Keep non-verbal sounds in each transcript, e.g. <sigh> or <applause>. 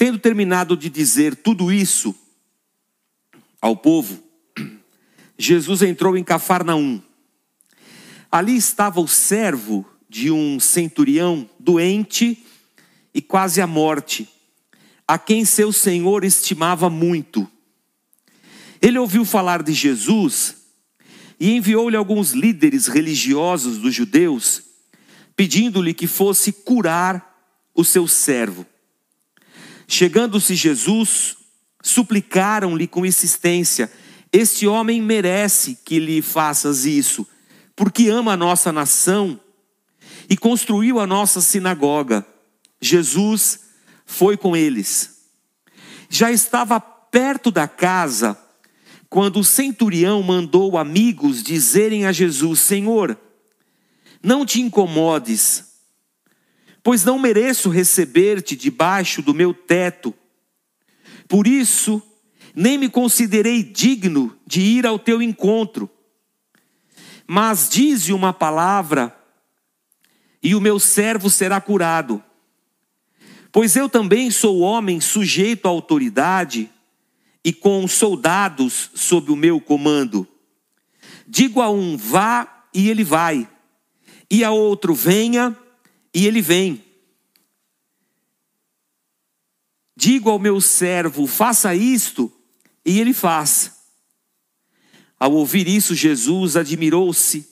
Tendo terminado de dizer tudo isso ao povo, Jesus entrou em Cafarnaum. Ali estava o servo de um centurião doente e quase à morte, a quem seu senhor estimava muito. Ele ouviu falar de Jesus e enviou-lhe alguns líderes religiosos dos judeus, pedindo-lhe que fosse curar o seu servo. Chegando-se Jesus, suplicaram-lhe com insistência: Este homem merece que lhe faças isso, porque ama a nossa nação e construiu a nossa sinagoga. Jesus foi com eles. Já estava perto da casa quando o centurião mandou amigos dizerem a Jesus: Senhor, não te incomodes, pois não mereço receber-te debaixo do meu teto. Por isso, nem me considerei digno de ir ao teu encontro. Mas dize uma palavra, e o meu servo será curado. Pois eu também sou homem sujeito à autoridade e com soldados sob o meu comando. Digo a um, vá, e ele vai, e a outro, venha, ele vem. Digo ao meu servo, faça isto, e ele faz. Ao ouvir isso, Jesus admirou-se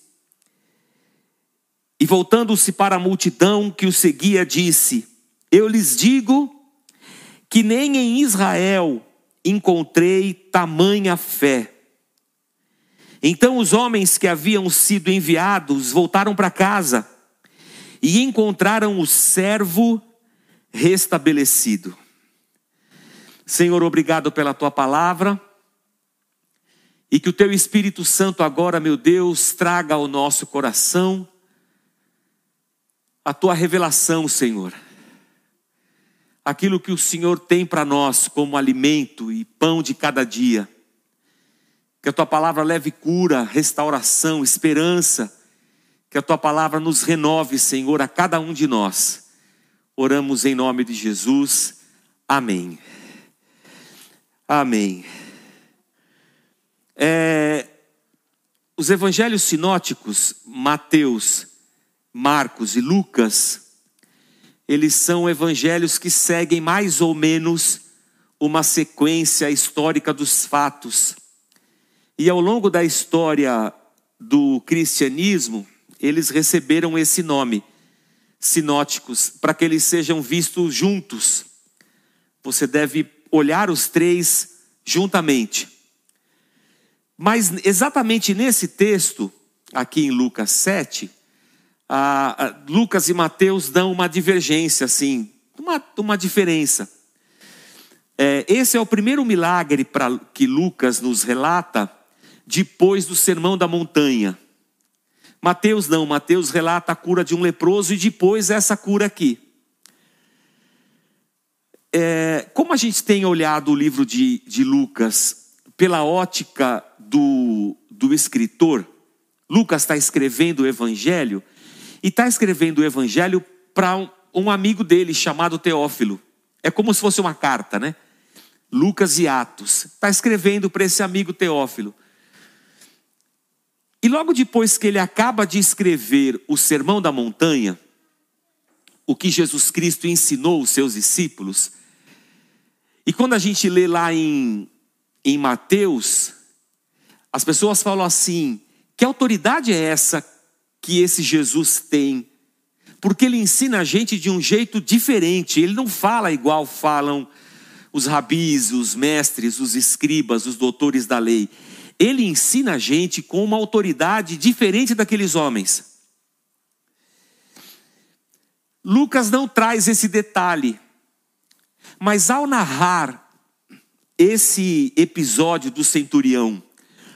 e, voltando-se para a multidão que o seguia, disse: eu lhes digo que nem em Israel encontrei tamanha fé. Então os homens que haviam sido enviados voltaram para casa e encontraram o servo restabelecido. Senhor, obrigado pela tua palavra. E que o teu Espírito Santo agora, meu Deus, traga ao nosso coração a tua revelação, Senhor aquilo que o Senhor tem para nós como alimento e pão de cada dia. Que a tua palavra leve cura, restauração, esperança. Que a tua palavra nos renove, Senhor, a cada um de nós. Oramos em nome de Jesus. Amém. Amém. É, os evangelhos sinóticos, Mateus, Marcos e Lucas, eles são evangelhos que seguem mais ou menos uma sequência histórica dos fatos. E ao longo da história do cristianismo, eles receberam esse nome, sinóticos, para que eles sejam vistos juntos. Você deve olhar os três juntamente. Mas exatamente nesse texto, aqui em Lucas 7, ah, Lucas e Mateus dão uma divergência, assim, uma, uma diferença. É, esse é o primeiro milagre pra, que Lucas nos relata depois do sermão da montanha. Mateus não, Mateus relata a cura de um leproso e depois essa cura aqui. É, como a gente tem olhado o livro de, de Lucas pela ótica do, do escritor, Lucas está escrevendo o evangelho, e está escrevendo o evangelho para um, um amigo dele chamado Teófilo. É como se fosse uma carta, né? Lucas e Atos. Está escrevendo para esse amigo Teófilo. E logo depois que ele acaba de escrever o Sermão da Montanha, o que Jesus Cristo ensinou os seus discípulos, e quando a gente lê lá em, em Mateus, as pessoas falam assim: que autoridade é essa que esse Jesus tem, porque ele ensina a gente de um jeito diferente, ele não fala igual falam os rabis, os mestres, os escribas, os doutores da lei. Ele ensina a gente com uma autoridade diferente daqueles homens. Lucas não traz esse detalhe, mas ao narrar esse episódio do centurião,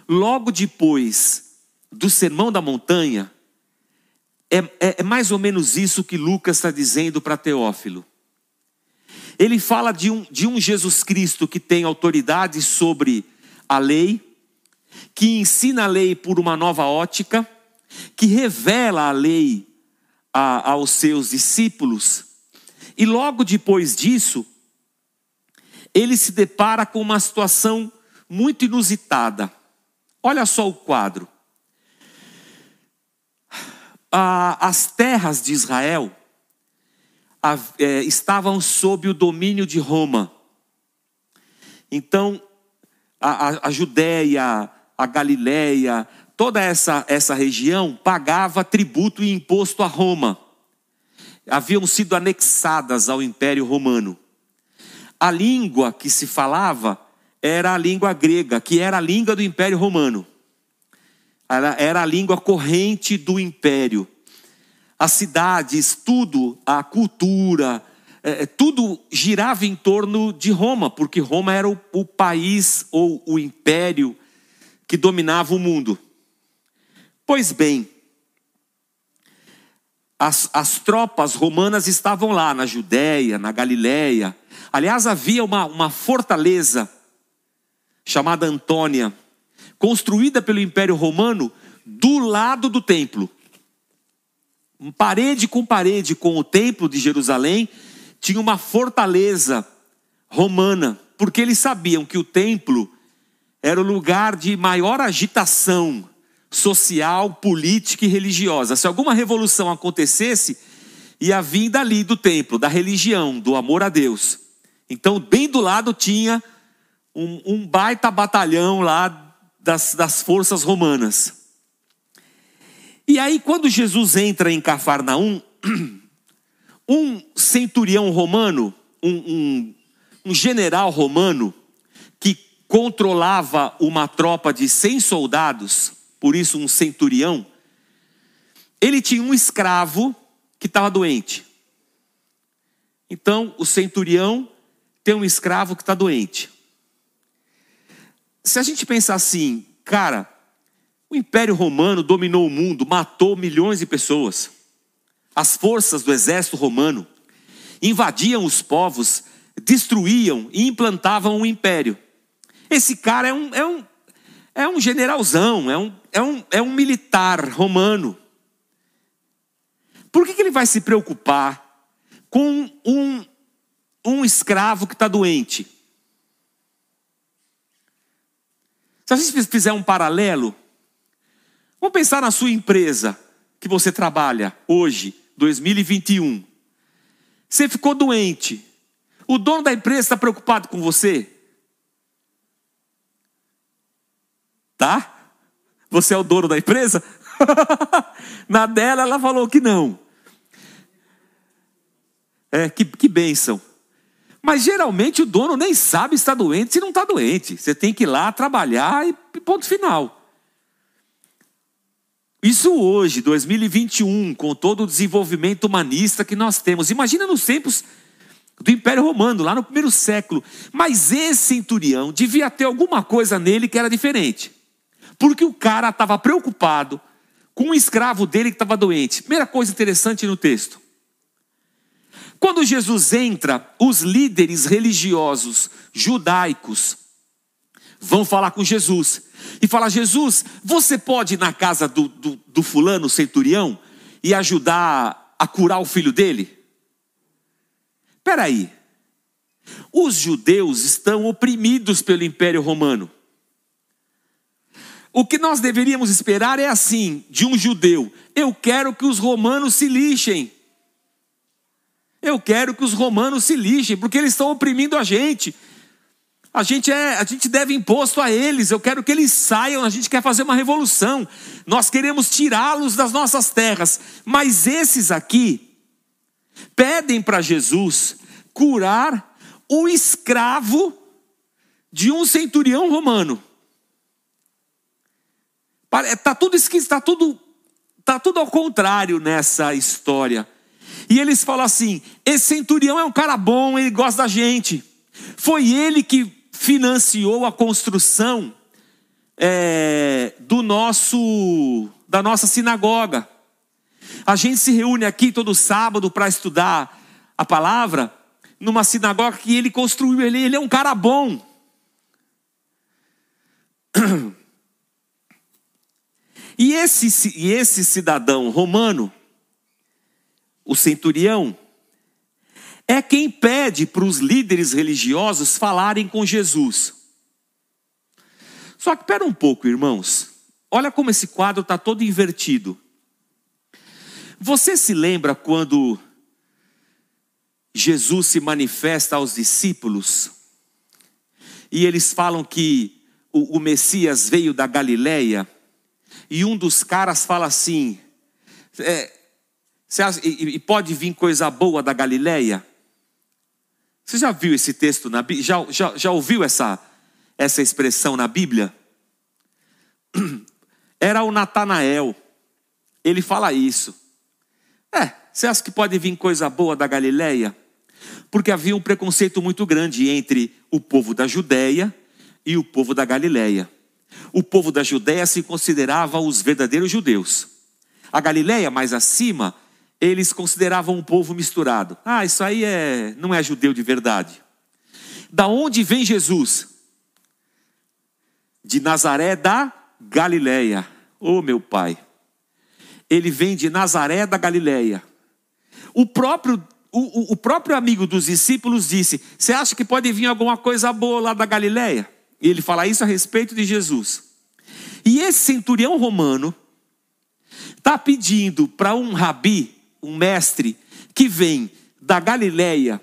logo depois do sermão da montanha, é, é, é mais ou menos isso que Lucas está dizendo para Teófilo. Ele fala de um, de um Jesus Cristo que tem autoridade sobre a lei, que ensina a lei por uma nova ótica, que revela a lei a, aos seus discípulos, e logo depois disso, ele se depara com uma situação muito inusitada. Olha só o quadro. As terras de Israel é, estavam sob o domínio de Roma. Então, a, a, a Judéia, a Galiléia, toda essa, essa região pagava tributo e imposto a Roma. Haviam sido anexadas ao Império Romano. A língua que se falava era a língua grega, que era a língua do Império Romano. Era, era a língua corrente do império. As cidades, tudo, a cultura, é, é, tudo girava em torno de Roma, porque Roma era o, o país ou o império que dominava o mundo. Pois bem, as, as tropas romanas estavam lá na Judéia, na Galiléia. Aliás, havia uma, uma fortaleza chamada Antônia, construída pelo Império Romano do lado do templo. Parede com parede com o templo de Jerusalém, tinha uma fortaleza romana, porque eles sabiam que o templo era o lugar de maior agitação social, política e religiosa. Se alguma revolução acontecesse, ia vir dali do templo, da religião, do amor a Deus. Então, bem do lado tinha um, um baita batalhão lá das, das forças romanas. E aí, quando Jesus entra em Cafarnaum, <clears throat> Um centurião romano, um, um, um general romano, controlava uma tropa de 100 soldados, por isso um centurião, ele tinha um escravo que estava doente. Então, o centurião tem um escravo que está doente. Se a gente pensar assim, cara, o Império Romano dominou o mundo, matou milhões de pessoas as forças do exército romano invadiam os povos, destruíam e implantavam um império. Esse cara é um, é um, é um generalzão, é um, é, um, é um militar romano. Por que, que ele vai se preocupar com um, um escravo que está doente? Se a gente fizer um paralelo, vamos pensar na sua empresa que você trabalha hoje. 2021. Você ficou doente. O dono da empresa está preocupado com você? Tá? Você é o dono da empresa? <laughs> Na dela, ela falou que não. É, que, que bênção. Mas geralmente o dono nem sabe se está doente, se não está doente. Você tem que ir lá trabalhar e ponto final. Isso hoje, 2021, com todo o desenvolvimento humanista que nós temos. Imagina nos tempos do Império Romano, lá no primeiro século. Mas esse centurião devia ter alguma coisa nele que era diferente. Porque o cara estava preocupado com um escravo dele que estava doente. Primeira coisa interessante no texto. Quando Jesus entra, os líderes religiosos judaicos vão falar com Jesus e falar: Jesus, você pode ir na casa do, do, do fulano, centurião, e ajudar a curar o filho dele? Espera aí. Os judeus estão oprimidos pelo Império Romano. O que nós deveríamos esperar é assim, de um judeu: eu quero que os romanos se lixem. Eu quero que os romanos se lixem, porque eles estão oprimindo a gente. A gente, é, a gente deve imposto a eles. Eu quero que eles saiam. A gente quer fazer uma revolução. Nós queremos tirá-los das nossas terras. Mas esses aqui pedem para Jesus curar o escravo de um centurião romano. Está tudo esquisito, está tudo, tá tudo ao contrário nessa história. E eles falam assim: esse centurião é um cara bom, ele gosta da gente. Foi ele que financiou a construção é, do nosso da nossa sinagoga. A gente se reúne aqui todo sábado para estudar a palavra numa sinagoga que ele construiu. Ele, ele é um cara bom. <clears throat> E esse, e esse cidadão romano, o centurião, é quem pede para os líderes religiosos falarem com Jesus. Só que espera um pouco, irmãos. Olha como esse quadro está todo invertido. Você se lembra quando Jesus se manifesta aos discípulos e eles falam que o Messias veio da Galileia e um dos caras fala assim: é, e, pode vir coisa boa da Galileia? Você já viu esse texto na Bíblia? Já, já, já ouviu essa, essa expressão na Bíblia? <clears throat> Era o Natanael. Ele fala isso. É, você acha que pode vir coisa boa da Galileia? Porque havia um preconceito muito grande entre o povo da Judéia e o povo da Galileia. O povo da Judéia se considerava os verdadeiros judeus. A Galileia, mais acima, eles consideravam um povo misturado. Ah, isso aí é, não é judeu de verdade. Da onde vem Jesus? De Nazaré da Galileia. Oh, meu pai. Ele vem de Nazaré da Galileia. O próprio, o, o próprio amigo dos discípulos disse: Você acha que pode vir alguma coisa boa lá da Galileia? Ele fala isso a respeito de Jesus. E esse centurião romano está pedindo para um rabi um mestre que vem da Galileia,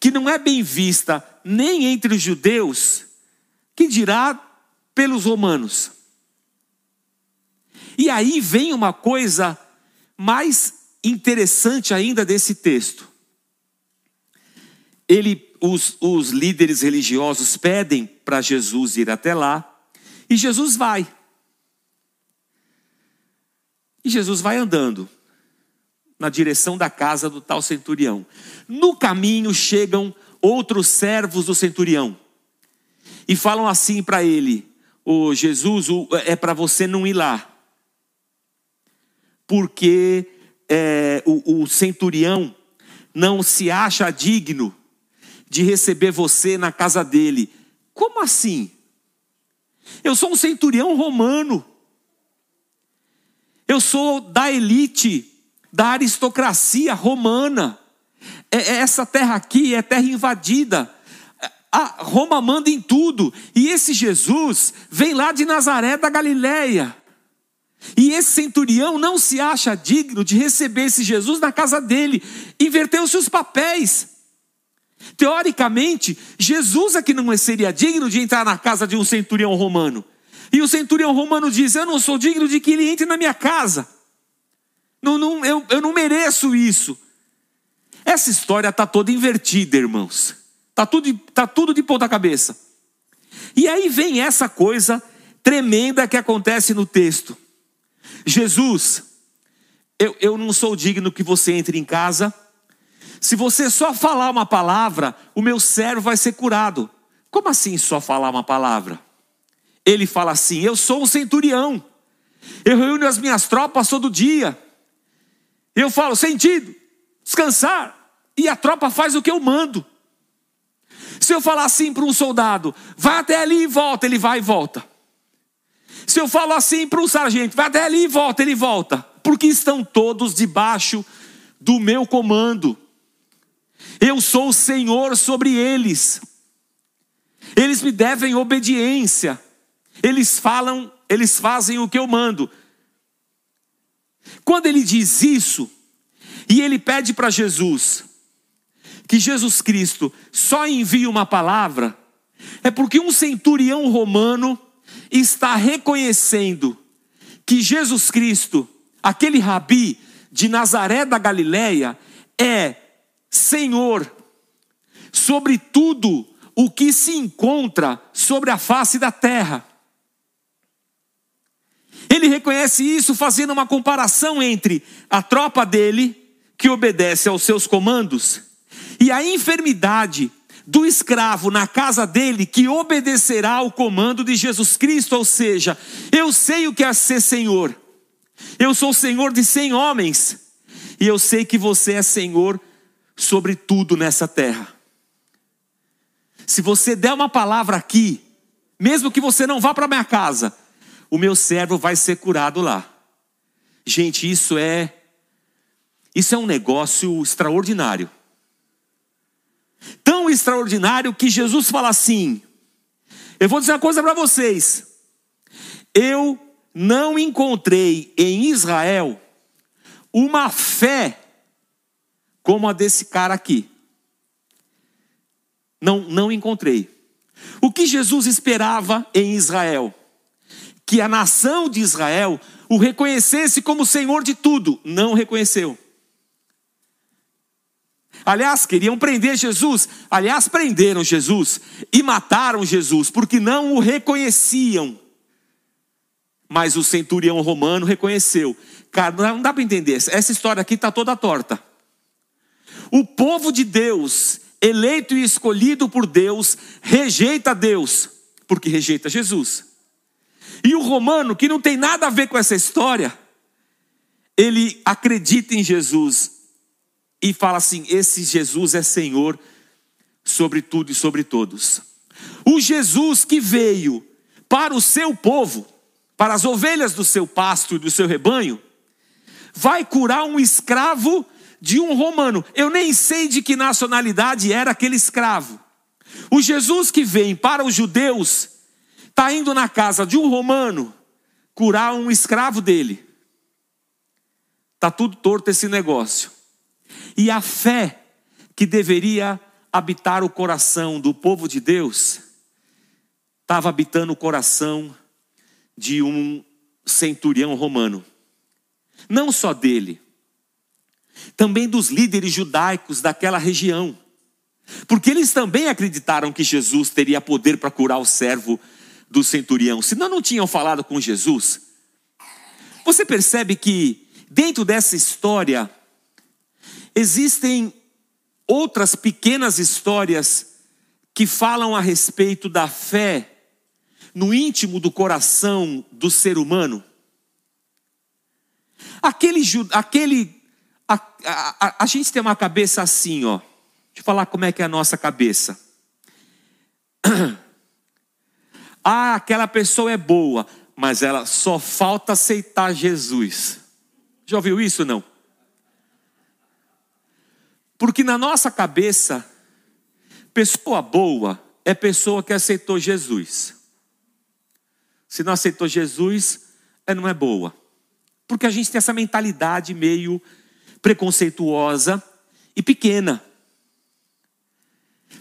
que não é bem vista nem entre os judeus, que dirá pelos romanos. E aí vem uma coisa mais interessante ainda desse texto. Ele, os, os líderes religiosos pedem para Jesus ir até lá, e Jesus vai. E Jesus vai andando na direção da casa do tal centurião. No caminho chegam outros servos do centurião e falam assim para ele: "O oh, Jesus, é para você não ir lá, porque é, o, o centurião não se acha digno de receber você na casa dele. Como assim? Eu sou um centurião romano. Eu sou da elite da aristocracia romana. É, é, essa terra aqui é terra invadida. A Roma manda em tudo. E esse Jesus vem lá de Nazaré da Galileia. E esse centurião não se acha digno de receber esse Jesus na casa dele. Inverteu seus papéis. Teoricamente, Jesus é que não seria digno de entrar na casa de um centurião romano. E o centurião romano diz: Eu não sou digno de que ele entre na minha casa. Não, não, eu, eu não mereço isso. Essa história está toda invertida, irmãos. Está tudo, tá tudo de ponta cabeça. E aí vem essa coisa tremenda que acontece no texto. Jesus, eu, eu não sou digno que você entre em casa. Se você só falar uma palavra, o meu servo vai ser curado. Como assim só falar uma palavra? Ele fala assim: Eu sou um centurião. Eu reúno as minhas tropas todo dia. Eu falo, sentido, descansar, e a tropa faz o que eu mando. Se eu falar assim para um soldado, vai até ali e volta, ele vai e volta. Se eu falo assim para um sargento, vai até ali e volta, ele volta. Porque estão todos debaixo do meu comando. Eu sou o Senhor sobre eles. Eles me devem obediência. Eles falam, eles fazem o que eu mando. Quando ele diz isso, e ele pede para Jesus que Jesus Cristo só envie uma palavra, é porque um centurião romano está reconhecendo que Jesus Cristo, aquele rabi de Nazaré da Galileia, é Senhor sobre tudo o que se encontra sobre a face da terra. Ele reconhece isso fazendo uma comparação entre a tropa dele, que obedece aos seus comandos, e a enfermidade do escravo na casa dele, que obedecerá ao comando de Jesus Cristo. Ou seja, eu sei o que é ser senhor, eu sou senhor de cem homens, e eu sei que você é senhor sobre tudo nessa terra. Se você der uma palavra aqui, mesmo que você não vá para minha casa, o meu servo vai ser curado lá. Gente, isso é isso é um negócio extraordinário. Tão extraordinário que Jesus fala assim: Eu vou dizer uma coisa para vocês. Eu não encontrei em Israel uma fé como a desse cara aqui. Não, não encontrei. O que Jesus esperava em Israel? Que a nação de Israel o reconhecesse como Senhor de tudo. Não reconheceu. Aliás, queriam prender Jesus. Aliás, prenderam Jesus e mataram Jesus, porque não o reconheciam. Mas o centurião romano reconheceu. Cara, não dá para entender. Essa história aqui está toda torta. O povo de Deus, eleito e escolhido por Deus, rejeita Deus, porque rejeita Jesus. E o romano, que não tem nada a ver com essa história, ele acredita em Jesus e fala assim: esse Jesus é Senhor sobre tudo e sobre todos. O Jesus que veio para o seu povo, para as ovelhas do seu pasto e do seu rebanho, vai curar um escravo de um romano. Eu nem sei de que nacionalidade era aquele escravo. O Jesus que vem para os judeus está indo na casa de um romano curar um escravo dele. Está tudo torto esse negócio. E a fé que deveria habitar o coração do povo de Deus estava habitando o coração de um centurião romano. Não só dele, também dos líderes judaicos daquela região. Porque eles também acreditaram que Jesus teria poder para curar o servo do centurião, senão não tinham falado com Jesus. Você percebe que dentro dessa história existem outras pequenas histórias que falam a respeito da fé no íntimo do coração do ser humano. Aquele, aquele a, a, a, gente tem uma cabeça assim, ó. Deixa eu falar como é que é a nossa cabeça. <clears throat> Ah, aquela pessoa é boa, mas ela só falta aceitar Jesus. Já ouviu isso não? Porque na nossa cabeça, pessoa boa é pessoa que aceitou Jesus. Se não aceitou Jesus, é não é boa. Porque a gente tem essa mentalidade meio preconceituosa e pequena.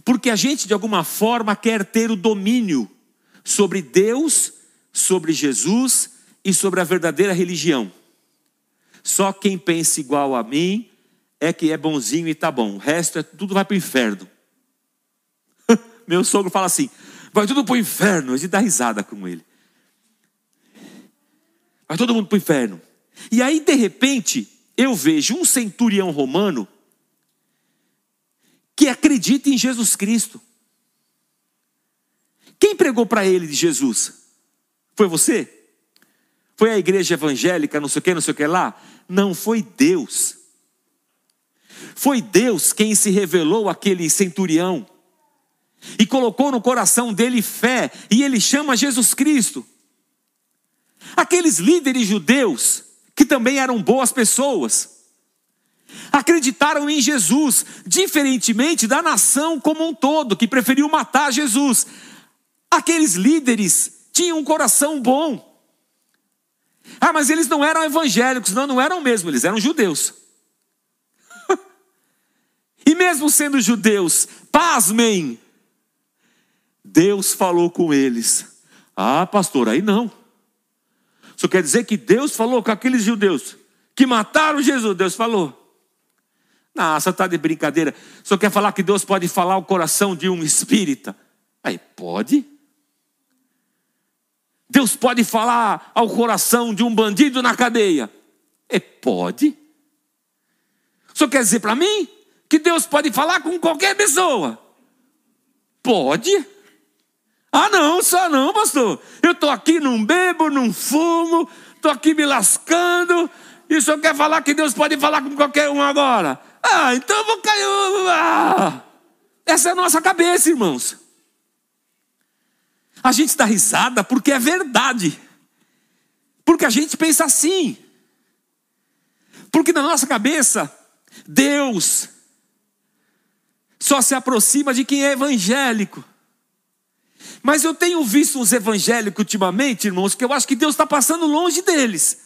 Porque a gente, de alguma forma, quer ter o domínio sobre Deus, sobre Jesus e sobre a verdadeira religião. Só quem pensa igual a mim é que é bonzinho e tá bom. O resto é tudo vai para o inferno. <laughs> Meu sogro fala assim: vai tudo para o inferno. A gente dá risada com ele. Vai todo mundo para o inferno. E aí, de repente, eu vejo um centurião romano que acredita em Jesus Cristo. Quem pregou para ele de Jesus? Foi você? Foi a igreja evangélica, não sei o que, não sei o que lá? Não, foi Deus. Foi Deus quem se revelou àquele centurião e colocou no coração dele fé, e ele chama Jesus Cristo. Aqueles líderes judeus que também eram boas pessoas. Acreditaram em Jesus, diferentemente da nação como um todo, que preferiu matar Jesus. Aqueles líderes tinham um coração bom. Ah, mas eles não eram evangélicos, não, não eram mesmo, eles eram judeus. <laughs> e mesmo sendo judeus, pasmem, Deus falou com eles. Ah, pastor, aí não. Isso quer dizer que Deus falou com aqueles judeus que mataram Jesus. Deus falou. Nossa, está de brincadeira. Só quer falar que Deus pode falar o coração de um espírita? Aí pode. Deus pode falar ao coração de um bandido na cadeia? É pode. Só quer dizer para mim que Deus pode falar com qualquer pessoa? Pode. Ah, não, só não, pastor. Eu estou aqui, não bebo, não fumo, estou aqui me lascando. E o senhor quer falar que Deus pode falar com qualquer um agora? Ah, então eu vou cair. Ah. Essa é a nossa cabeça, irmãos. A gente dá risada porque é verdade. Porque a gente pensa assim. Porque na nossa cabeça, Deus só se aproxima de quem é evangélico. Mas eu tenho visto uns evangélicos ultimamente, irmãos, que eu acho que Deus está passando longe deles.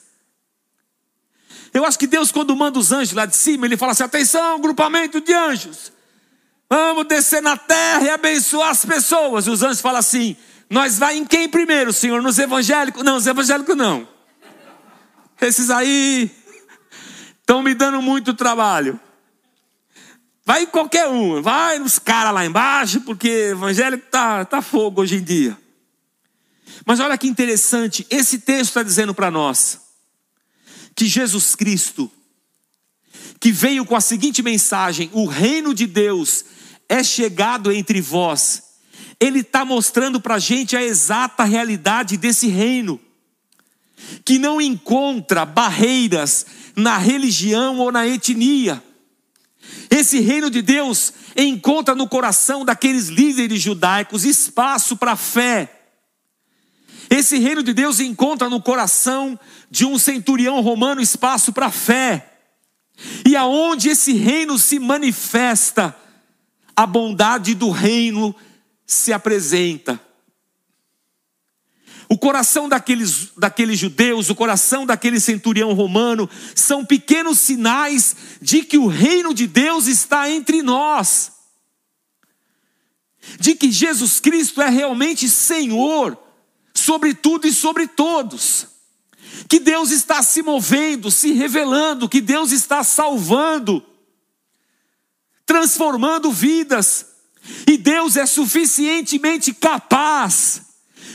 Eu acho que Deus, quando manda os anjos lá de cima, ele fala assim: atenção, grupamento de anjos, vamos descer na terra e abençoar as pessoas. E os anjos falam assim: nós vai em quem primeiro, Senhor? Nos evangélicos? Não, os evangélicos não. Esses aí estão me dando muito trabalho. Vai qualquer um, vai nos caras lá embaixo, porque evangélico tá, tá fogo hoje em dia. Mas olha que interessante, esse texto está dizendo para nós que Jesus Cristo, que veio com a seguinte mensagem: o reino de Deus é chegado entre vós, ele está mostrando para a gente a exata realidade desse reino, que não encontra barreiras na religião ou na etnia esse reino de Deus encontra no coração daqueles líderes judaicos espaço para fé. Esse reino de Deus encontra no coração de um centurião romano espaço para fé. E aonde esse reino se manifesta, a bondade do reino se apresenta. O coração daqueles, daqueles judeus, o coração daquele centurião romano, são pequenos sinais de que o reino de Deus está entre nós, de que Jesus Cristo é realmente Senhor sobre tudo e sobre todos, que Deus está se movendo, se revelando, que Deus está salvando, transformando vidas, e Deus é suficientemente capaz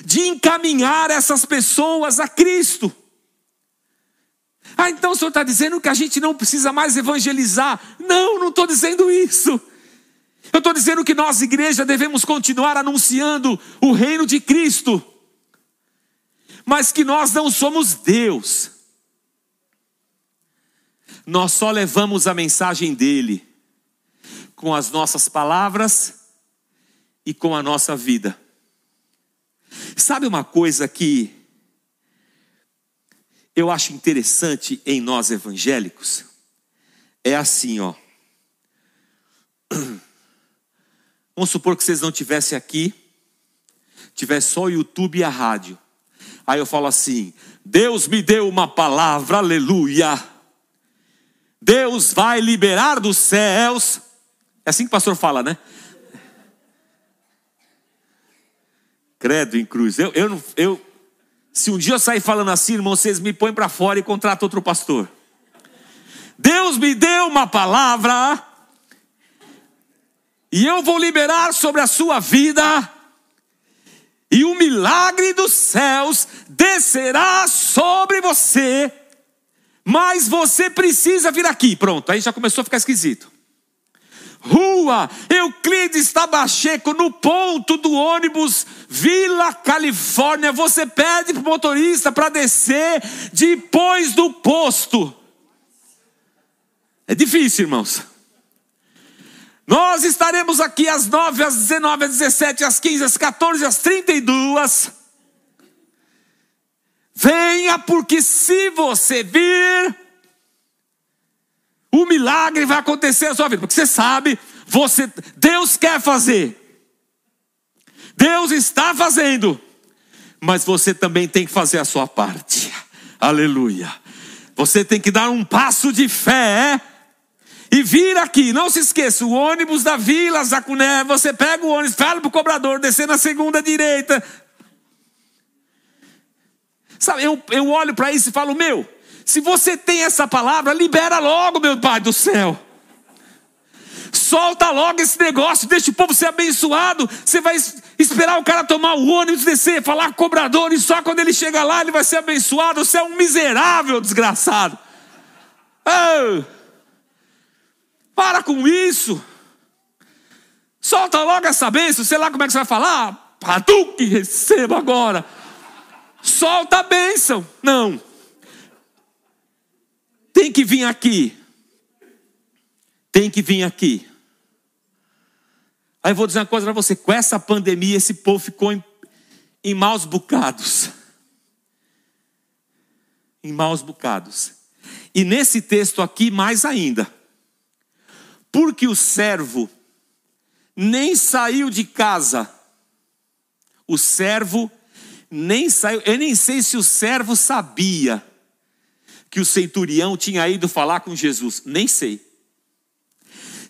de encaminhar essas pessoas a Cristo. Ah, então o senhor está dizendo que a gente não precisa mais evangelizar. Não, não estou dizendo isso. Eu estou dizendo que nós, igreja, devemos continuar anunciando o reino de Cristo, mas que nós não somos Deus. Nós só levamos a mensagem dele com as nossas palavras e com a nossa vida. Sabe uma coisa que eu acho interessante em nós evangélicos? É assim, ó. <clears throat> Vamos supor que vocês não tivessem aqui, tivesse só o YouTube e a rádio. Aí eu falo assim: Deus me deu uma palavra, aleluia. Deus vai liberar dos céus. É assim que o pastor fala, né? Credo em cruz. Eu, eu, eu, se um dia eu sair falando assim, irmão, vocês me põem para fora e contratam outro pastor. Deus me deu uma palavra e eu vou liberar sobre a sua vida, e o milagre dos céus descerá sobre você, mas você precisa vir aqui. Pronto, aí já começou a ficar esquisito. Rua Euclides Tabacheco, no ponto do ônibus Vila Califórnia. Você pede para o motorista para descer depois do posto. É difícil, irmãos. Nós estaremos aqui às 9, às 19, às 17, às 15, às 14, às 32. Venha, porque se você vir, o milagre vai acontecer na sua vida, porque você sabe, você, Deus quer fazer. Deus está fazendo. Mas você também tem que fazer a sua parte. Aleluia. Você tem que dar um passo de fé e vir aqui. Não se esqueça, o ônibus da Vila Zacuné, você pega o ônibus, fala para o cobrador, descer na segunda direita. Sabe, eu, eu olho para isso e falo, meu, se você tem essa palavra, libera logo, meu Pai do céu. Solta logo esse negócio, deixa o povo ser abençoado. Você vai esperar o cara tomar o ônibus, descer, falar cobrador, e só quando ele chega lá ele vai ser abençoado. Você é um miserável, desgraçado. Oh, para com isso. Solta logo essa bênção, sei lá como é que você vai falar. que receba agora. Solta a bênção. Não tem que vir aqui. Tem que vir aqui. Aí eu vou dizer uma coisa para você: com essa pandemia, esse povo ficou em, em maus bocados. Em maus bocados. E nesse texto aqui, mais ainda. Porque o servo nem saiu de casa. O servo nem saiu. Eu nem sei se o servo sabia que o centurião tinha ido falar com Jesus. Nem sei.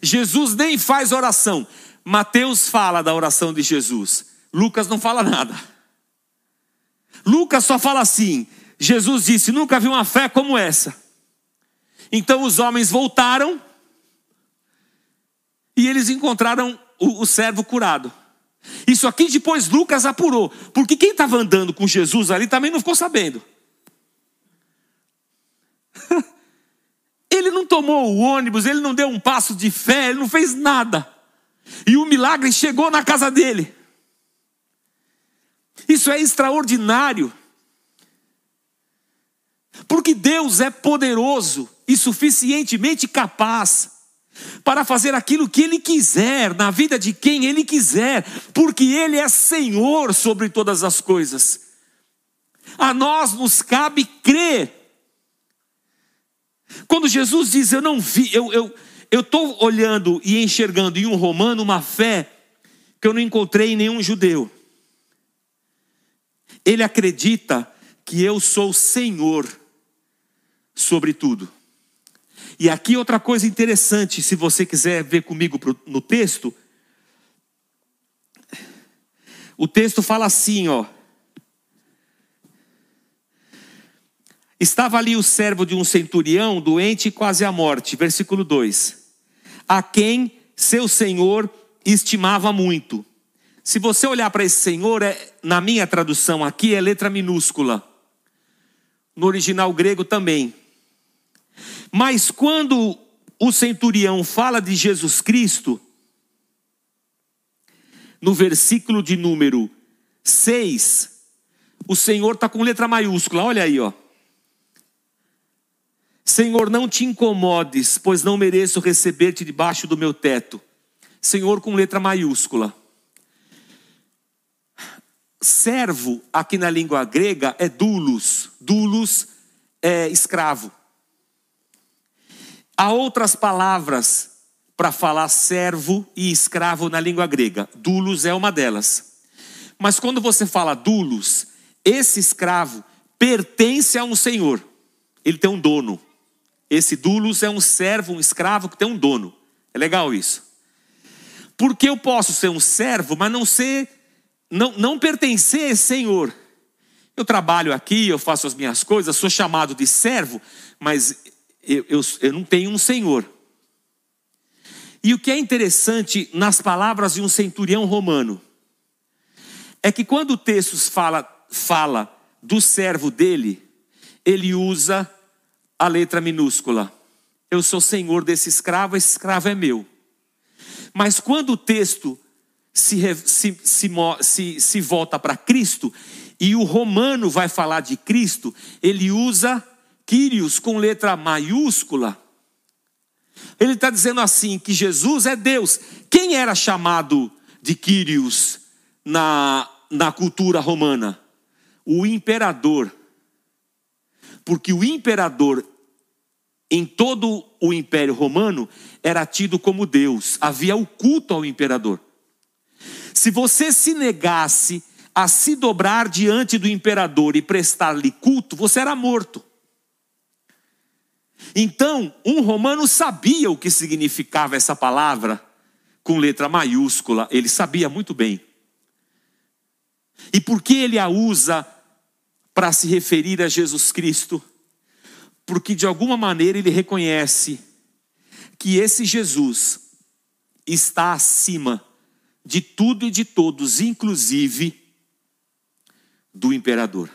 Jesus nem faz oração. Mateus fala da oração de Jesus. Lucas não fala nada. Lucas só fala assim: Jesus disse: Nunca vi uma fé como essa. Então os homens voltaram e eles encontraram o, o servo curado. Isso aqui depois Lucas apurou, porque quem estava andando com Jesus ali também não ficou sabendo. Ele não tomou o ônibus, ele não deu um passo de fé, ele não fez nada. E o milagre chegou na casa dele. Isso é extraordinário. Porque Deus é poderoso e suficientemente capaz para fazer aquilo que Ele quiser, na vida de quem Ele quiser, porque Ele é Senhor sobre todas as coisas. A nós nos cabe crer. Quando Jesus diz, Eu não vi, eu estou eu, olhando e enxergando em um romano uma fé que eu não encontrei em nenhum judeu. Ele acredita que eu sou Senhor sobre tudo. E aqui outra coisa interessante, se você quiser ver comigo no texto, o texto fala assim, ó. Estava ali o servo de um centurião, doente quase à morte, versículo 2. A quem seu senhor estimava muito. Se você olhar para esse senhor, é, na minha tradução aqui é letra minúscula. No original grego também. Mas quando o centurião fala de Jesus Cristo, no versículo de número 6, o Senhor está com letra maiúscula, olha aí, ó. Senhor, não te incomodes, pois não mereço receber-te debaixo do meu teto. Senhor com letra maiúscula. Servo, aqui na língua grega, é dulos. Dulos é escravo. Há outras palavras para falar servo e escravo na língua grega. Dulos é uma delas. Mas quando você fala dulos, esse escravo pertence a um senhor. Ele tem um dono. Esse dulos é um servo, um escravo que tem um dono. É legal isso. Porque eu posso ser um servo, mas não ser, não, não pertencer a esse senhor. Eu trabalho aqui, eu faço as minhas coisas, sou chamado de servo, mas eu, eu, eu não tenho um senhor. E o que é interessante nas palavras de um centurião romano é que quando o texto fala, fala do servo dele, ele usa a letra minúscula. Eu sou senhor desse escravo, esse escravo é meu. Mas quando o texto se, se, se, se, se volta para Cristo, e o romano vai falar de Cristo, ele usa Quírios com letra maiúscula, ele está dizendo assim: que Jesus é Deus. Quem era chamado de Quírios na, na cultura romana? O imperador. Porque o imperador, em todo o império romano, era tido como Deus, havia o culto ao imperador. Se você se negasse a se dobrar diante do imperador e prestar-lhe culto, você era morto. Então, um romano sabia o que significava essa palavra com letra maiúscula, ele sabia muito bem. E por que ele a usa para se referir a Jesus Cristo? Porque de alguma maneira ele reconhece que esse Jesus está acima de tudo e de todos, inclusive do imperador.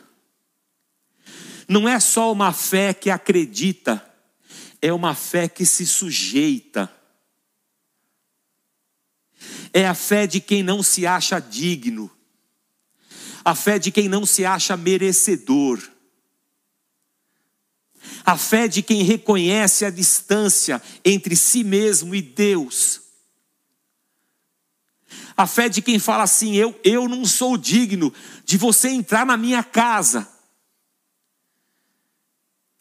Não é só uma fé que acredita é uma fé que se sujeita. É a fé de quem não se acha digno. A fé de quem não se acha merecedor. A fé de quem reconhece a distância entre si mesmo e Deus. A fé de quem fala assim: eu, eu não sou digno de você entrar na minha casa.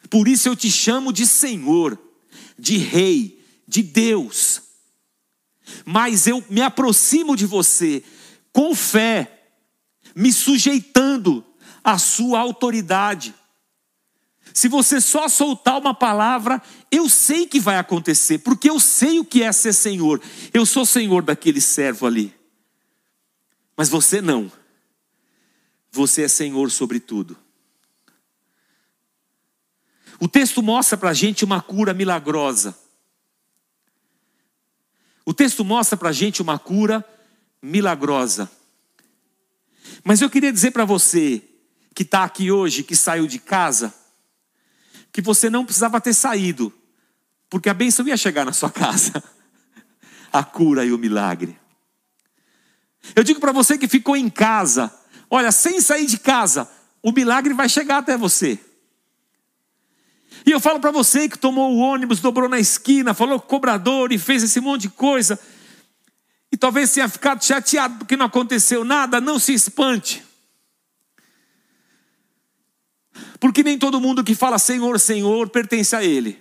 Por isso eu te chamo de Senhor, de Rei, de Deus. mas eu me aproximo de você com fé, me sujeitando à sua autoridade. Se você só soltar uma palavra, eu sei que vai acontecer, porque eu sei o que é ser Senhor. Eu sou Senhor daquele servo ali. Mas você não. Você é Senhor sobre tudo. O texto mostra para a gente uma cura milagrosa. O texto mostra para a gente uma cura milagrosa. Mas eu queria dizer para você que está aqui hoje, que saiu de casa, que você não precisava ter saído, porque a bênção ia chegar na sua casa <laughs> a cura e o milagre. Eu digo para você que ficou em casa, olha, sem sair de casa, o milagre vai chegar até você. E eu falo para você que tomou o ônibus, dobrou na esquina, falou com o cobrador e fez esse monte de coisa, e talvez tenha ficado chateado porque não aconteceu nada, não se espante. Porque nem todo mundo que fala Senhor, Senhor pertence a Ele.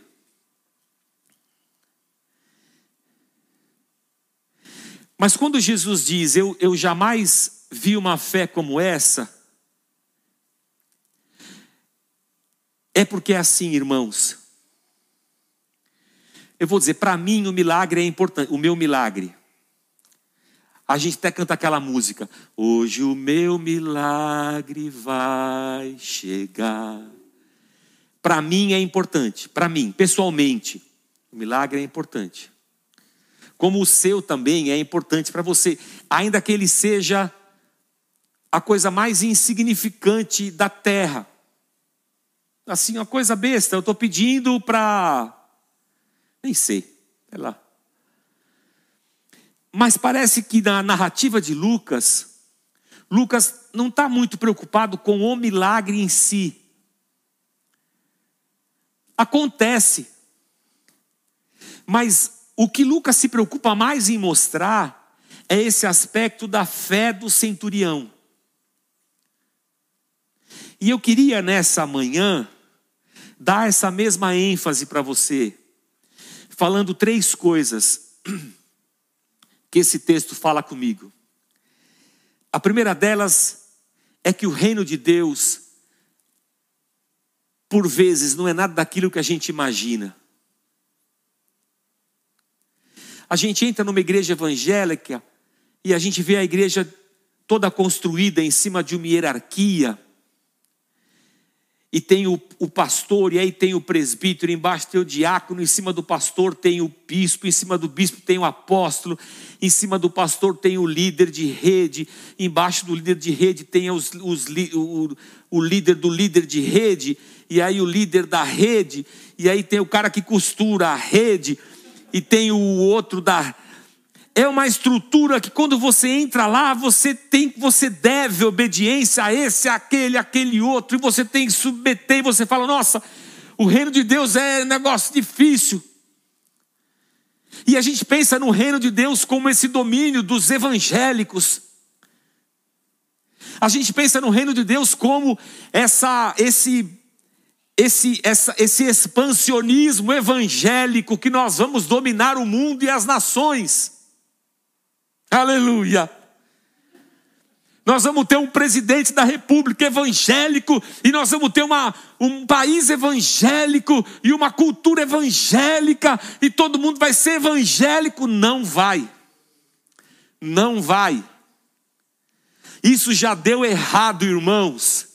Mas quando Jesus diz, eu, eu jamais vi uma fé como essa, É porque é assim, irmãos. Eu vou dizer, para mim o milagre é importante, o meu milagre. A gente até canta aquela música. Hoje o meu milagre vai chegar. Para mim é importante, para mim, pessoalmente, o milagre é importante. Como o seu também é importante para você, ainda que ele seja a coisa mais insignificante da terra assim, uma coisa besta, eu estou pedindo para. Nem sei, sei lá. Mas parece que na narrativa de Lucas, Lucas não está muito preocupado com o milagre em si. Acontece. Mas o que Lucas se preocupa mais em mostrar é esse aspecto da fé do centurião. E eu queria nessa manhã dar essa mesma ênfase para você, falando três coisas <clears throat> que esse texto fala comigo. A primeira delas é que o reino de Deus, por vezes, não é nada daquilo que a gente imagina. A gente entra numa igreja evangélica e a gente vê a igreja toda construída em cima de uma hierarquia e tem o, o, pastor, e aí tem o presbítero, embaixo tem o diácono, em cima do pastor tem o bispo, em cima do bispo tem o apóstolo, em cima do pastor tem o líder de rede, embaixo do líder de rede tem os, os, o, o líder do líder de rede, e aí o líder da rede, e aí tem o cara que costura a rede, e tem o outro da, é uma estrutura que quando você entra lá, você tem, você deve obediência a esse, aquele, aquele outro, e você tem que submeter, e você fala, nossa, o reino de Deus é negócio difícil. E a gente pensa no reino de Deus como esse domínio dos evangélicos. A gente pensa no reino de Deus como essa, esse, esse, essa, esse expansionismo evangélico que nós vamos dominar o mundo e as nações. Aleluia. Nós vamos ter um presidente da República evangélico, e nós vamos ter uma, um país evangélico e uma cultura evangélica, e todo mundo vai ser evangélico. Não vai. Não vai. Isso já deu errado, irmãos.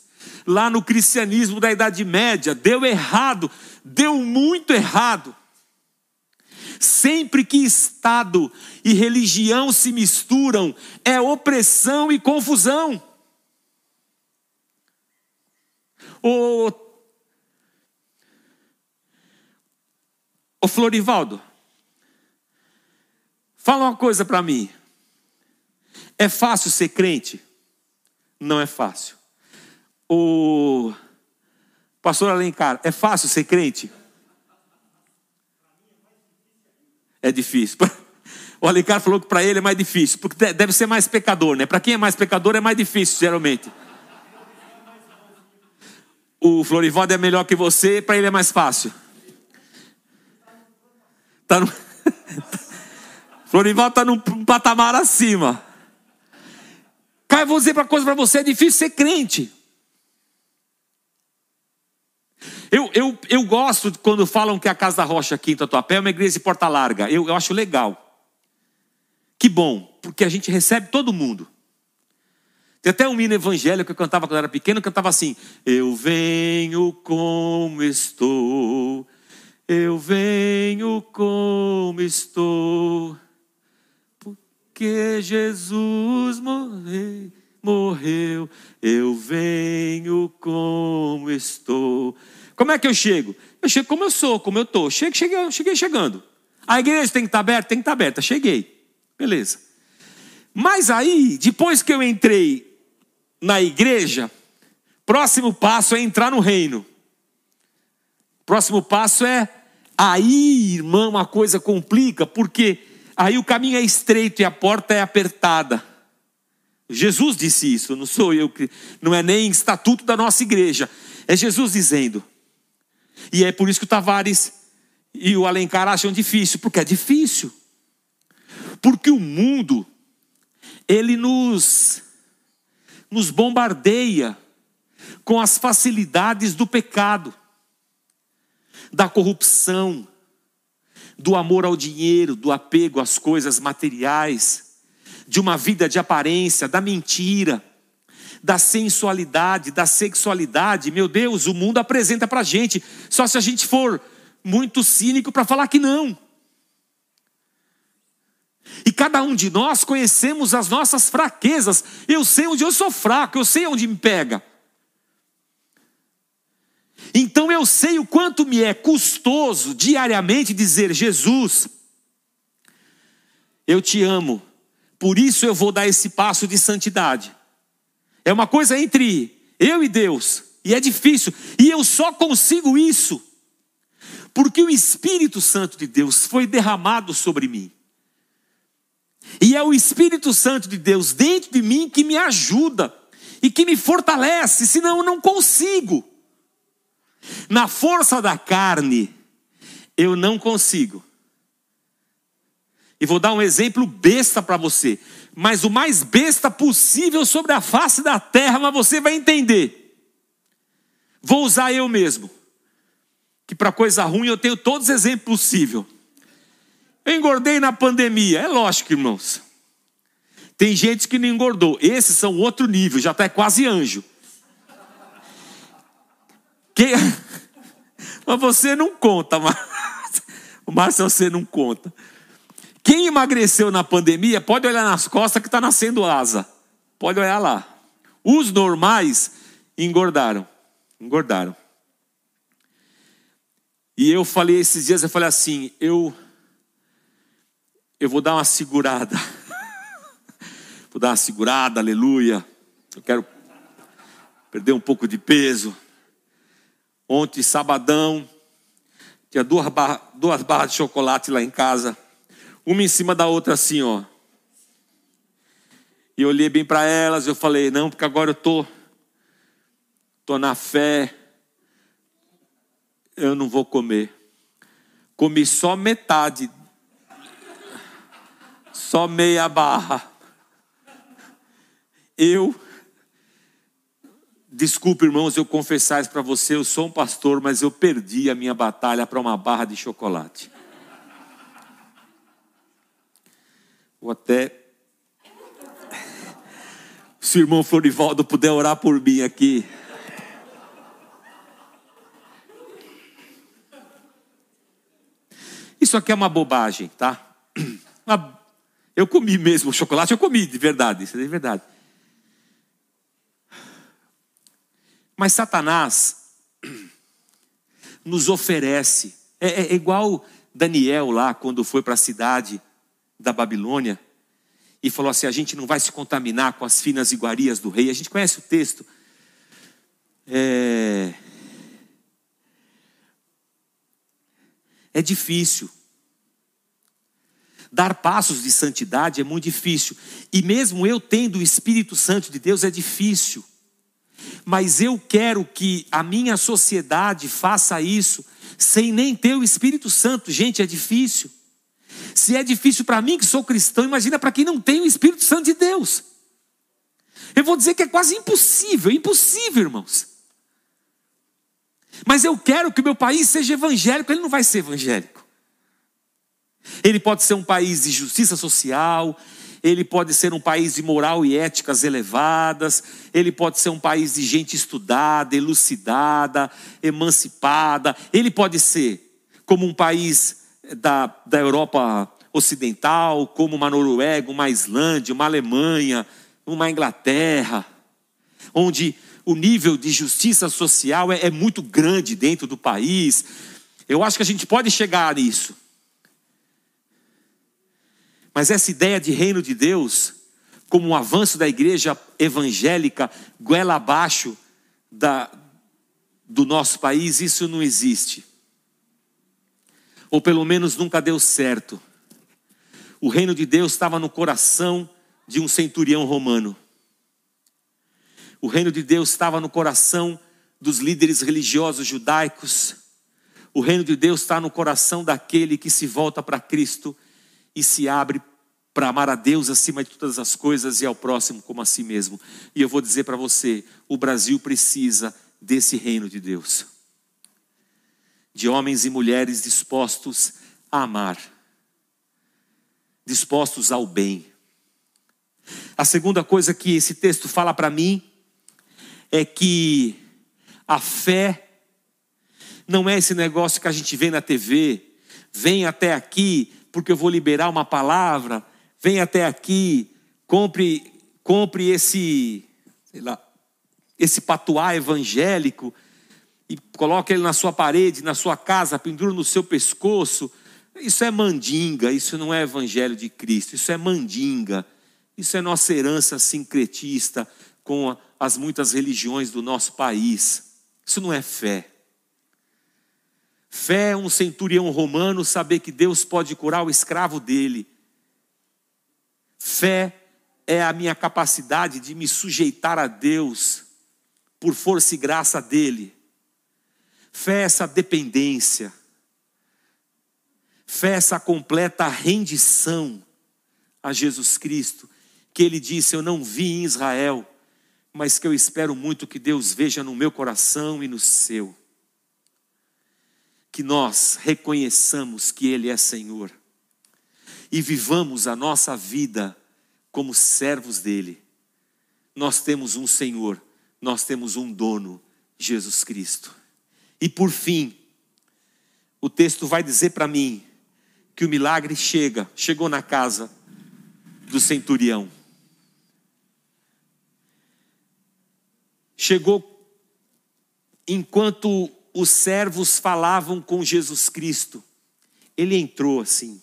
Lá no cristianismo da Idade Média, deu errado, deu muito errado. Sempre que Estado e religião se misturam, é opressão e confusão. O Florivaldo, fala uma coisa para mim. É fácil ser crente? Não é fácil. O pastor Alencar, é fácil ser crente? É difícil. <laughs> O Alencar falou que para ele é mais difícil, porque deve ser mais pecador, né? Para quem é mais pecador é mais difícil, geralmente. O Florivaldo é melhor que você, para ele é mais fácil. Tá no... <laughs> Florival está num patamar acima. Eu vou dizer uma coisa para você: é difícil ser crente. Eu, eu, eu gosto quando falam que a Casa da Rocha aqui em Tatuapé é uma igreja de porta larga. Eu, eu acho legal. Que bom, porque a gente recebe todo mundo. Tem até um hino evangélico que eu cantava quando eu era pequeno, cantava assim: Eu venho como estou, eu venho como estou, porque Jesus morreu, morreu, eu venho como estou. Como é que eu chego? Eu chego como eu sou, como eu estou. Cheguei, cheguei, cheguei chegando. A igreja tem que estar aberta? Tem que estar aberta. Cheguei. Beleza. Mas aí, depois que eu entrei na igreja, próximo passo é entrar no reino. Próximo passo é aí, irmão, a coisa complica, porque aí o caminho é estreito e a porta é apertada. Jesus disse isso, não sou eu, não é nem estatuto da nossa igreja, é Jesus dizendo. E é por isso que o Tavares e o Alencar acham difícil, porque é difícil. Porque o mundo, ele nos nos bombardeia com as facilidades do pecado, da corrupção, do amor ao dinheiro, do apego às coisas materiais, de uma vida de aparência, da mentira, da sensualidade, da sexualidade. Meu Deus, o mundo apresenta para a gente, só se a gente for muito cínico para falar que não. E cada um de nós conhecemos as nossas fraquezas. Eu sei onde eu sou fraco, eu sei onde me pega. Então eu sei o quanto me é custoso diariamente dizer: Jesus, eu te amo, por isso eu vou dar esse passo de santidade. É uma coisa entre eu e Deus, e é difícil, e eu só consigo isso porque o Espírito Santo de Deus foi derramado sobre mim. E é o Espírito Santo de Deus dentro de mim que me ajuda e que me fortalece, senão eu não consigo. Na força da carne, eu não consigo. E vou dar um exemplo besta para você, mas o mais besta possível sobre a face da terra, mas você vai entender. Vou usar eu mesmo, que para coisa ruim eu tenho todos os exemplos possíveis. Eu engordei na pandemia. É lógico, irmãos. Tem gente que não engordou. Esses são outro nível, já está quase anjo. Que... <laughs> Mas você não conta, <laughs> Márcio você não conta. Quem emagreceu na pandemia, pode olhar nas costas que está nascendo asa. Pode olhar lá. Os normais engordaram. Engordaram. E eu falei esses dias, eu falei assim, eu eu vou dar uma segurada. <laughs> vou dar uma segurada, aleluia. Eu quero perder um pouco de peso. Ontem, sabadão, tinha duas, barra, duas barras de chocolate lá em casa, uma em cima da outra assim, ó. E eu olhei bem para elas, eu falei, não, porque agora eu tô, tô na fé, eu não vou comer. Comi só metade só meia barra. Eu, desculpe irmãos, eu confessar isso para você, eu sou um pastor, mas eu perdi a minha batalha para uma barra de chocolate. Ou até. <laughs> Se o irmão Florivaldo puder orar por mim aqui. Isso aqui é uma bobagem, tá? <clears throat> Eu comi mesmo o chocolate, eu comi de verdade, isso é de verdade. Mas Satanás <clears throat> nos oferece, é, é igual Daniel lá, quando foi para a cidade da Babilônia, e falou assim: a gente não vai se contaminar com as finas iguarias do rei. A gente conhece o texto. É, é difícil. Dar passos de santidade é muito difícil. E mesmo eu tendo o Espírito Santo de Deus é difícil. Mas eu quero que a minha sociedade faça isso sem nem ter o Espírito Santo. Gente, é difícil. Se é difícil para mim que sou cristão, imagina para quem não tem o Espírito Santo de Deus. Eu vou dizer que é quase impossível, impossível, irmãos. Mas eu quero que o meu país seja evangélico, ele não vai ser evangélico. Ele pode ser um país de justiça social, ele pode ser um país de moral e éticas elevadas, ele pode ser um país de gente estudada, elucidada, emancipada, ele pode ser como um país da, da Europa Ocidental, como uma Noruega, uma Islândia, uma Alemanha, uma Inglaterra, onde o nível de justiça social é, é muito grande dentro do país. Eu acho que a gente pode chegar nisso. Mas essa ideia de reino de Deus, como um avanço da igreja evangélica, goela abaixo da, do nosso país, isso não existe. Ou pelo menos nunca deu certo. O reino de Deus estava no coração de um centurião romano. O reino de Deus estava no coração dos líderes religiosos judaicos. O reino de Deus está no coração daquele que se volta para Cristo e se abre para amar a Deus acima de todas as coisas e ao próximo como a si mesmo. E eu vou dizer para você: o Brasil precisa desse reino de Deus, de homens e mulheres dispostos a amar, dispostos ao bem. A segunda coisa que esse texto fala para mim é que a fé não é esse negócio que a gente vê na TV, vem até aqui porque eu vou liberar uma palavra, vem até aqui, compre, compre esse, sei lá, esse patuá evangélico e coloque ele na sua parede, na sua casa, pendura no seu pescoço. Isso é mandinga, isso não é evangelho de Cristo, isso é mandinga. Isso é nossa herança sincretista com as muitas religiões do nosso país. Isso não é fé. Fé é um centurião romano saber que Deus pode curar o escravo dele. Fé é a minha capacidade de me sujeitar a Deus por força e graça dele. Fé é essa dependência. Fé é essa completa rendição a Jesus Cristo, que ele disse: Eu não vi em Israel mas que eu espero muito que Deus veja no meu coração e no seu. Que nós reconheçamos que Ele é Senhor e vivamos a nossa vida como servos dEle. Nós temos um Senhor, nós temos um dono, Jesus Cristo. E por fim, o texto vai dizer para mim que o milagre chega, chegou na casa do centurião. chegou enquanto os servos falavam com Jesus Cristo. Ele entrou assim.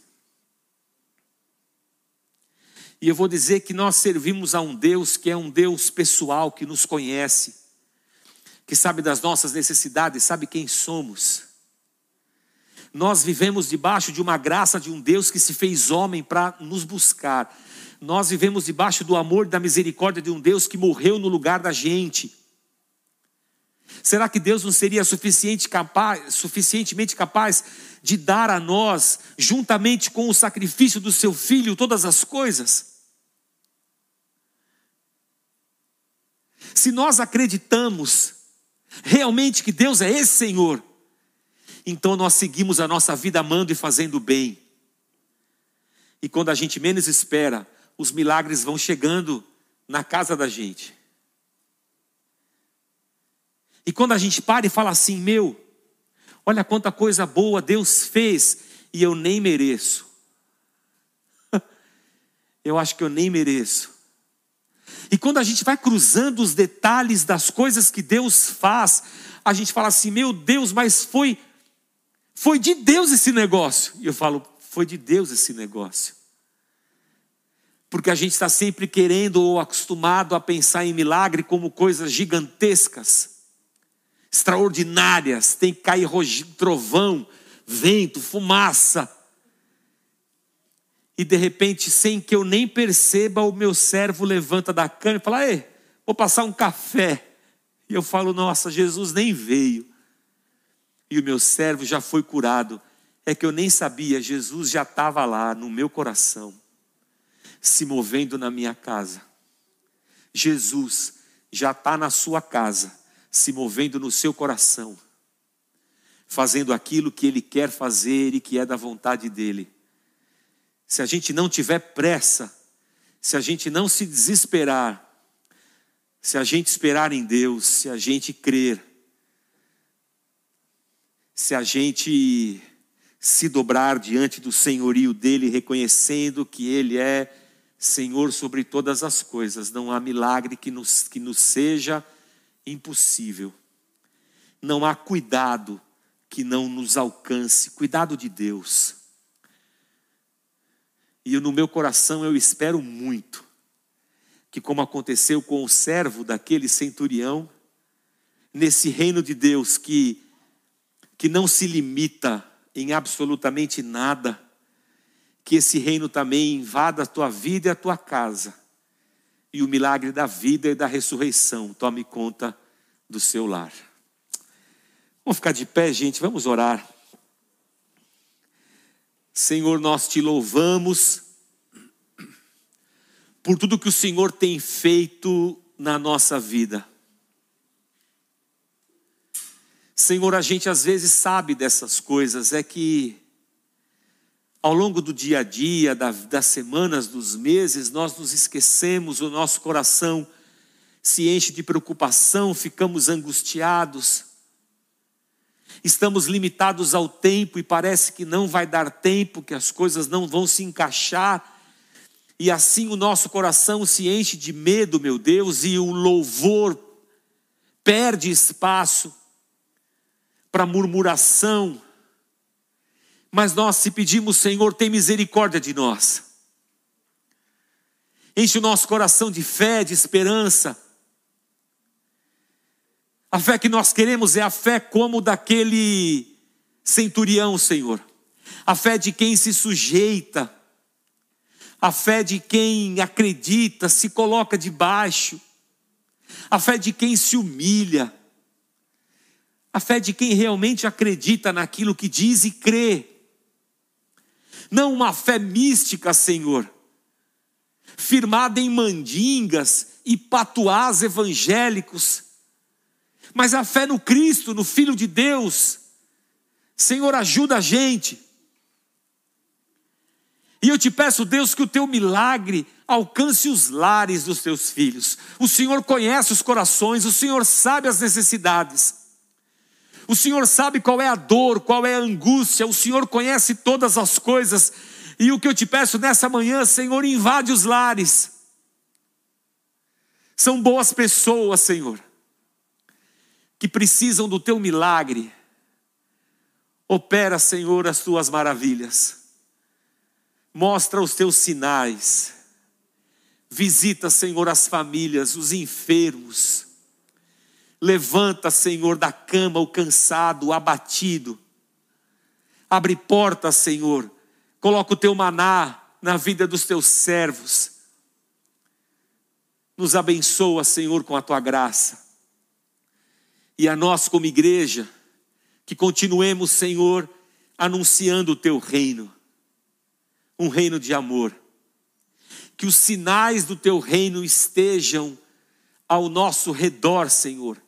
E eu vou dizer que nós servimos a um Deus que é um Deus pessoal, que nos conhece, que sabe das nossas necessidades, sabe quem somos. Nós vivemos debaixo de uma graça de um Deus que se fez homem para nos buscar. Nós vivemos debaixo do amor e da misericórdia de um Deus que morreu no lugar da gente. Será que Deus não seria suficiente capaz, suficientemente capaz de dar a nós, juntamente com o sacrifício do seu filho, todas as coisas? Se nós acreditamos realmente que Deus é esse Senhor, então nós seguimos a nossa vida amando e fazendo bem. E quando a gente menos espera, os milagres vão chegando na casa da gente. E quando a gente para e fala assim, meu, olha quanta coisa boa Deus fez e eu nem mereço. <laughs> eu acho que eu nem mereço. E quando a gente vai cruzando os detalhes das coisas que Deus faz, a gente fala assim, meu Deus, mas foi foi de Deus esse negócio. E eu falo, foi de Deus esse negócio. Porque a gente está sempre querendo ou acostumado a pensar em milagre como coisas gigantescas extraordinárias, tem que cair trovão, vento, fumaça. E de repente, sem que eu nem perceba, o meu servo levanta da cama e fala: Ei, vou passar um café. E eu falo: Nossa, Jesus nem veio. E o meu servo já foi curado é que eu nem sabia, Jesus já estava lá no meu coração, se movendo na minha casa. Jesus já está na sua casa, se movendo no seu coração, fazendo aquilo que Ele quer fazer e que é da vontade dEle. Se a gente não tiver pressa, se a gente não se desesperar, se a gente esperar em Deus, se a gente crer, se a gente se dobrar diante do senhorio dele, reconhecendo que ele é Senhor sobre todas as coisas, não há milagre que nos, que nos seja impossível. Não há cuidado que não nos alcance, cuidado de Deus. E no meu coração eu espero muito que, como aconteceu com o servo daquele centurião, nesse reino de Deus que, que não se limita em absolutamente nada, que esse reino também invada a tua vida e a tua casa, e o milagre da vida e da ressurreição tome conta do seu lar. Vamos ficar de pé, gente, vamos orar. Senhor, nós te louvamos por tudo que o Senhor tem feito na nossa vida. Senhor, a gente às vezes sabe dessas coisas, é que ao longo do dia a dia, das semanas, dos meses, nós nos esquecemos, o nosso coração se enche de preocupação, ficamos angustiados, estamos limitados ao tempo e parece que não vai dar tempo, que as coisas não vão se encaixar, e assim o nosso coração se enche de medo, meu Deus, e o louvor perde espaço para murmuração. Mas nós, se pedimos, Senhor, tem misericórdia de nós. Enche o nosso coração de fé, de esperança. A fé que nós queremos é a fé como daquele centurião, Senhor. A fé de quem se sujeita, a fé de quem acredita, se coloca debaixo, a fé de quem se humilha, a fé de quem realmente acredita naquilo que diz e crê. Não uma fé mística, Senhor, firmada em mandingas e patuás evangélicos, mas a fé no Cristo, no Filho de Deus. Senhor, ajuda a gente. E eu te peço, Deus, que o teu milagre alcance os lares dos teus filhos. O Senhor conhece os corações, o Senhor sabe as necessidades. O Senhor sabe qual é a dor, qual é a angústia, o Senhor conhece todas as coisas. E o que eu te peço nessa manhã, Senhor, invade os lares. São boas pessoas, Senhor, que precisam do teu milagre. Opera, Senhor, as tuas maravilhas. Mostra os teus sinais. Visita, Senhor, as famílias, os enfermos Levanta, Senhor, da cama o cansado, o abatido. Abre portas, Senhor. Coloca o teu maná na vida dos teus servos. Nos abençoa, Senhor, com a tua graça. E a nós, como igreja, que continuemos, Senhor, anunciando o teu reino um reino de amor. Que os sinais do teu reino estejam ao nosso redor, Senhor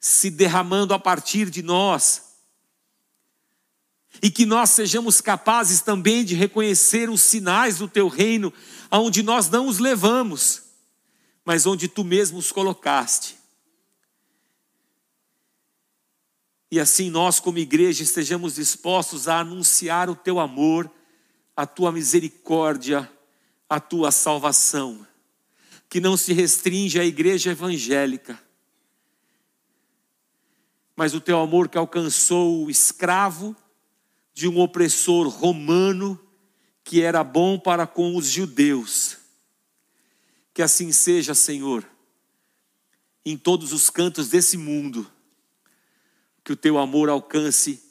se derramando a partir de nós. E que nós sejamos capazes também de reconhecer os sinais do teu reino, aonde nós não os levamos, mas onde tu mesmo os colocaste. E assim nós, como igreja, estejamos dispostos a anunciar o teu amor, a tua misericórdia, a tua salvação, que não se restringe à igreja evangélica mas o teu amor que alcançou o escravo de um opressor romano que era bom para com os judeus. Que assim seja, Senhor, em todos os cantos desse mundo, que o teu amor alcance,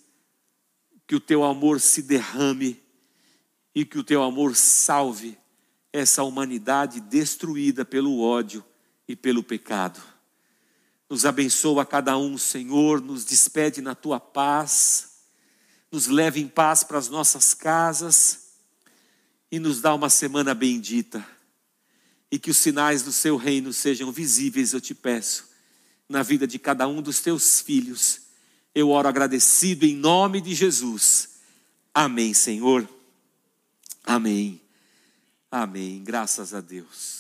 que o teu amor se derrame e que o teu amor salve essa humanidade destruída pelo ódio e pelo pecado. Nos abençoa cada um, Senhor, nos despede na tua paz, nos leva em paz para as nossas casas e nos dá uma semana bendita. E que os sinais do seu reino sejam visíveis, eu te peço, na vida de cada um dos teus filhos eu oro agradecido em nome de Jesus. Amém, Senhor. Amém. Amém. Graças a Deus.